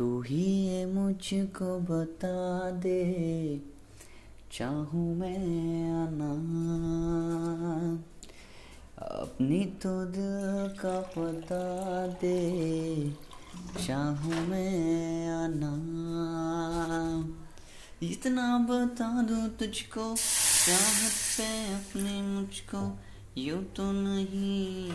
तू ही ये मुझको बता दे। चाहूँ मैं आना। अपनी तो दिल का पता दे। चाहूँ मैं आना। इतना बता दूँ तुझको चाहत पे अपने मुझको, यूँ तो नहीं।